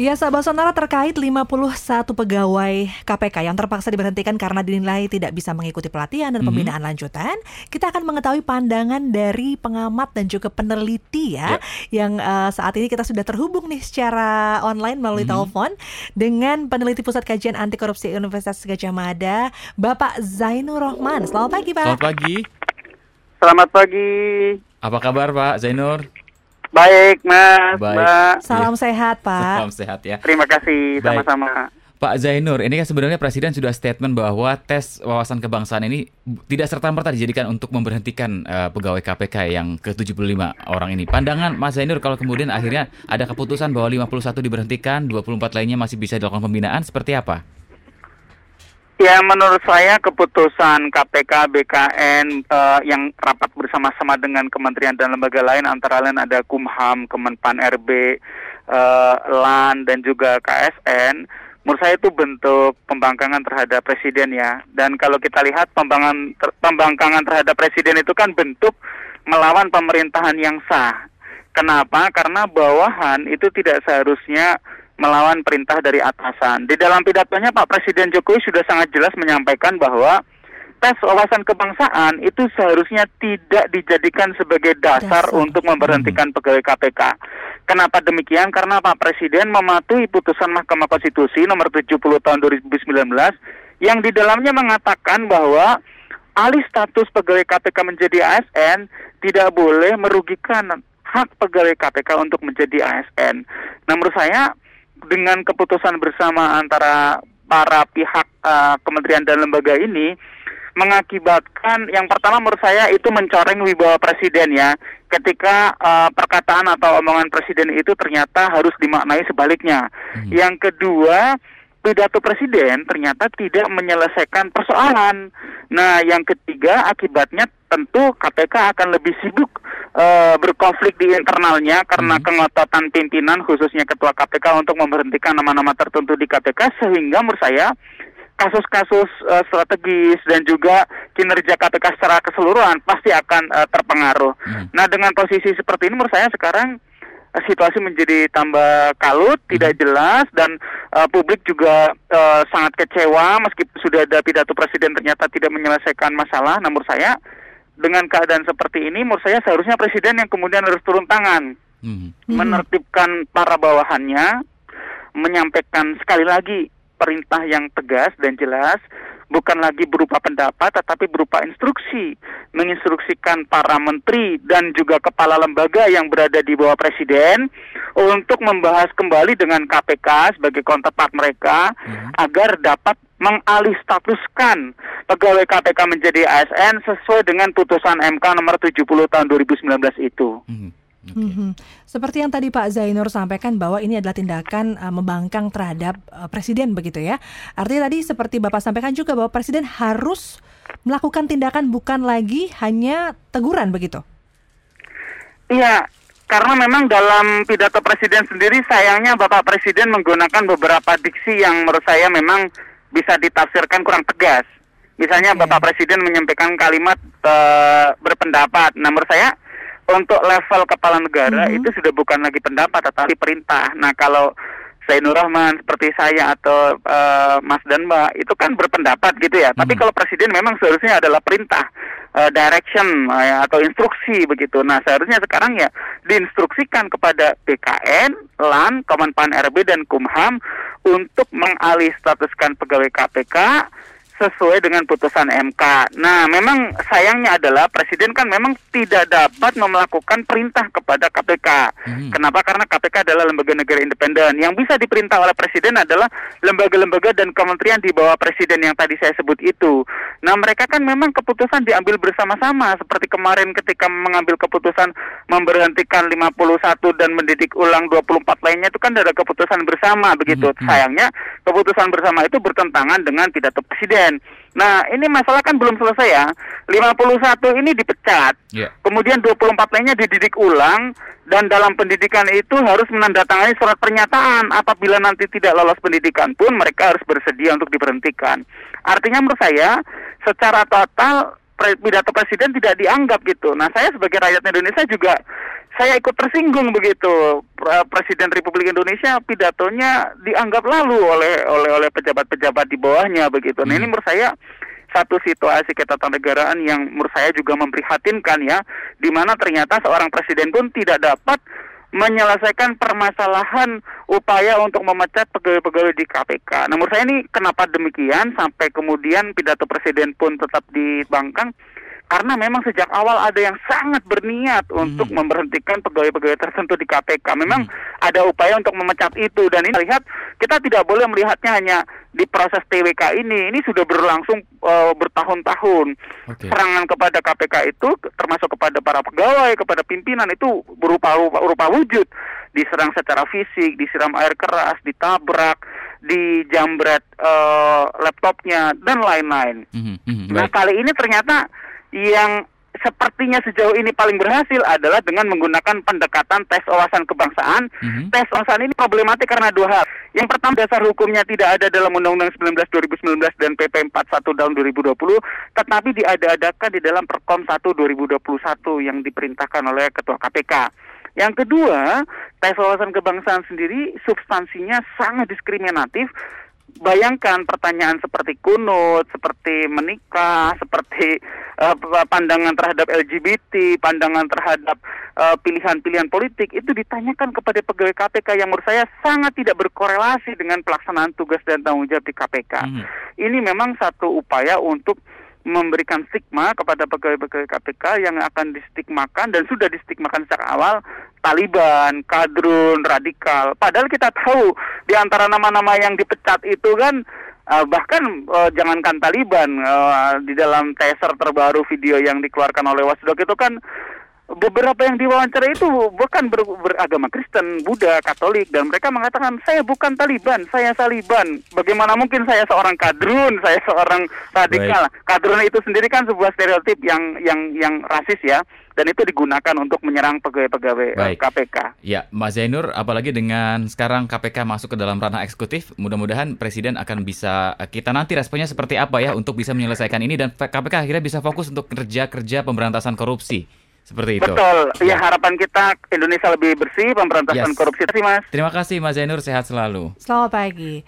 Ya, sahabat sonara terkait 51 pegawai KPK yang terpaksa diberhentikan karena dinilai tidak bisa mengikuti pelatihan dan pembinaan mm -hmm. lanjutan, kita akan mengetahui pandangan dari pengamat dan juga peneliti ya, yeah. yang uh, saat ini kita sudah terhubung nih secara online melalui mm -hmm. telepon dengan peneliti Pusat Kajian Anti Korupsi Universitas Gajah Mada, Bapak Zainur Rohman. Selamat pagi, Pak. Selamat pagi. Selamat pagi. Apa kabar, Pak Zainur? Baik, Mas. Baik. Mbak. Salam ya. sehat, Pak. Salam sehat ya. Terima kasih, sama-sama. Pak Zainur, ini kan sebenarnya Presiden sudah statement bahwa tes wawasan kebangsaan ini tidak serta-merta dijadikan untuk memberhentikan uh, pegawai KPK yang ke-75 orang ini. Pandangan Mas Zainur kalau kemudian akhirnya ada keputusan bahwa 51 diberhentikan, 24 lainnya masih bisa dilakukan pembinaan, seperti apa? Ya, menurut saya keputusan KPK BKN uh, yang rapat bersama-sama dengan kementerian dan lembaga lain antara lain ada Kumham, Kemenpan RB, uh, eh, LAN dan juga KSN, menurut saya itu bentuk pembangkangan terhadap presiden ya. Dan kalau kita lihat pembangkangan ter, pembangkangan terhadap presiden itu kan bentuk melawan pemerintahan yang sah. Kenapa? Karena bawahan itu tidak seharusnya melawan perintah dari atasan. Di dalam pidatonya Pak Presiden Jokowi sudah sangat jelas menyampaikan bahwa tes wawasan kebangsaan itu seharusnya tidak dijadikan sebagai dasar, dasar. untuk memberhentikan hmm. pegawai KPK. Kenapa demikian? Karena Pak Presiden mematuhi putusan Mahkamah Konstitusi nomor 70 tahun 2019 yang di dalamnya mengatakan bahwa alih status pegawai KPK menjadi ASN tidak boleh merugikan hak pegawai KPK untuk menjadi ASN. Nah menurut saya dengan keputusan bersama antara para pihak uh, kementerian dan lembaga ini mengakibatkan yang pertama menurut saya itu mencoreng wibawa presiden ya ketika uh, perkataan atau omongan presiden itu ternyata harus dimaknai sebaliknya. Hmm. Yang kedua pidato presiden ternyata tidak menyelesaikan persoalan. Nah, yang ketiga akibatnya tentu KPK akan lebih sibuk uh, berkonflik di internalnya karena hmm. kengototan pimpinan khususnya ketua KPK untuk memberhentikan nama-nama tertentu di KPK sehingga menurut saya kasus-kasus uh, strategis dan juga kinerja KPK secara keseluruhan pasti akan uh, terpengaruh. Hmm. Nah, dengan posisi seperti ini menurut saya sekarang situasi menjadi tambah kalut, hmm. tidak jelas dan uh, publik juga uh, sangat kecewa meskipun sudah ada pidato presiden ternyata tidak menyelesaikan masalah. Namun saya dengan keadaan seperti ini menurut saya seharusnya presiden yang kemudian harus turun tangan hmm. menertibkan para bawahannya menyampaikan sekali lagi perintah yang tegas dan jelas bukan lagi berupa pendapat tetapi berupa instruksi menginstruksikan para menteri dan juga kepala lembaga yang berada di bawah presiden untuk membahas kembali dengan KPK sebagai counterpart mereka hmm. agar dapat mengalih statuskan pegawai KPK menjadi ASN sesuai dengan putusan MK nomor 70 tahun 2019 itu. Hmm. Okay. Mm-hmm. Seperti yang tadi Pak Zainur sampaikan bahwa ini adalah tindakan uh, membangkang terhadap uh, presiden begitu ya. Artinya tadi seperti Bapak sampaikan juga bahwa presiden harus melakukan tindakan bukan lagi hanya teguran begitu. Iya, karena memang dalam pidato presiden sendiri sayangnya Bapak Presiden menggunakan beberapa diksi yang menurut saya memang bisa ditafsirkan kurang tegas. Misalnya okay. Bapak Presiden menyampaikan kalimat uh, berpendapat. Nah, menurut saya untuk level kepala negara mm -hmm. itu sudah bukan lagi pendapat tetapi perintah. Nah kalau Zainur Rahman seperti saya atau uh, Mas dan Mbak itu kan berpendapat gitu ya. Mm -hmm. Tapi kalau presiden memang seharusnya adalah perintah, uh, direction uh, atau instruksi begitu. Nah seharusnya sekarang ya diinstruksikan kepada BKN, LAN, Kemenpan RB dan Kumham untuk mengalih statuskan pegawai KPK sesuai dengan putusan MK. Nah, memang sayangnya adalah presiden kan memang tidak dapat melakukan perintah kepada KPK. Hmm. Kenapa? Karena KPK adalah lembaga negara independen. Yang bisa diperintah oleh presiden adalah lembaga-lembaga dan kementerian di bawah presiden yang tadi saya sebut itu. Nah, mereka kan memang keputusan diambil bersama-sama seperti kemarin ketika mengambil keputusan memberhentikan 51 dan mendidik ulang 24 lainnya itu kan ada keputusan bersama begitu. Hmm. Sayangnya keputusan bersama itu bertentangan dengan pidato presiden presiden. Nah, ini masalah kan belum selesai ya. 51 ini dipecat. Yeah. Kemudian 24 lainnya dididik ulang dan dalam pendidikan itu harus menandatangani surat pernyataan apabila nanti tidak lolos pendidikan pun mereka harus bersedia untuk diberhentikan. Artinya menurut saya secara total pidato presiden tidak dianggap gitu. Nah, saya sebagai rakyat Indonesia juga saya ikut tersinggung begitu Presiden Republik Indonesia pidatonya dianggap lalu oleh oleh oleh pejabat-pejabat di bawahnya begitu. Nah ini hmm. menurut saya satu situasi ketatanegaraan yang menurut saya juga memprihatinkan ya, di mana ternyata seorang presiden pun tidak dapat menyelesaikan permasalahan upaya untuk memecat pegawai-pegawai di KPK. Menurut saya ini kenapa demikian sampai kemudian pidato presiden pun tetap dibangkang karena memang sejak awal ada yang sangat berniat hmm. untuk memberhentikan pegawai-pegawai tertentu di KPK. Memang hmm. ada upaya untuk memecat itu dan ini lihat kita tidak boleh melihatnya hanya di proses TWK ini. Ini sudah berlangsung uh, bertahun-tahun. Okay. Serangan kepada KPK itu termasuk kepada para pegawai, kepada pimpinan itu berupa rupa, rupa wujud. Diserang secara fisik, disiram air keras, ditabrak, dijambret uh, laptopnya dan lain-lain. Mm -hmm. Nah kali ini ternyata yang sepertinya sejauh ini paling berhasil adalah dengan menggunakan pendekatan tes wawasan kebangsaan. Mm-hmm. Tes wawasan ini problematik karena dua hal. Yang pertama dasar hukumnya tidak ada dalam Undang-Undang 19 2019 dan PP 41 tahun 2020, tetapi diada-adakan di dalam Perkom 1 2021 yang diperintahkan oleh Ketua KPK. Yang kedua, tes wawasan kebangsaan sendiri substansinya sangat diskriminatif bayangkan pertanyaan seperti kunut, seperti menikah, seperti uh, pandangan terhadap LGBT, pandangan terhadap eh, pilihan-pilihan politik itu ditanyakan kepada pegawai KPK yang menurut saya sangat tidak berkorelasi dengan pelaksanaan tugas dan tanggung jawab di KPK. Hmm. Ini memang satu upaya untuk memberikan stigma kepada pegawai-pegawai KPK yang akan distigmakan dan sudah distigmakan sejak awal Taliban, kadrun, radikal. Padahal kita tahu di antara nama-nama yang dipecat itu kan uh, bahkan uh, jangankan Taliban uh, di dalam teaser terbaru video yang dikeluarkan oleh Wasdok itu kan beberapa yang diwawancara itu bukan ber, beragama Kristen, Buddha, Katolik dan mereka mengatakan saya bukan Taliban, saya Saliban. Bagaimana mungkin saya seorang kadrun, saya seorang radikal. Baik. Kadrun itu sendiri kan sebuah stereotip yang yang yang rasis ya dan itu digunakan untuk menyerang pegawai-pegawai eh, KPK. Ya, Mas Zainur, apalagi dengan sekarang KPK masuk ke dalam ranah eksekutif, mudah-mudahan Presiden akan bisa eh, kita nanti responnya seperti apa ya untuk bisa menyelesaikan ini dan KPK akhirnya bisa fokus untuk kerja-kerja pemberantasan korupsi. Seperti itu. Betul. Ya, ya harapan kita Indonesia lebih bersih, pemberantasan yes. korupsi. Terima kasih, Mas. Terima kasih Mas Zainur, sehat selalu. Selamat pagi.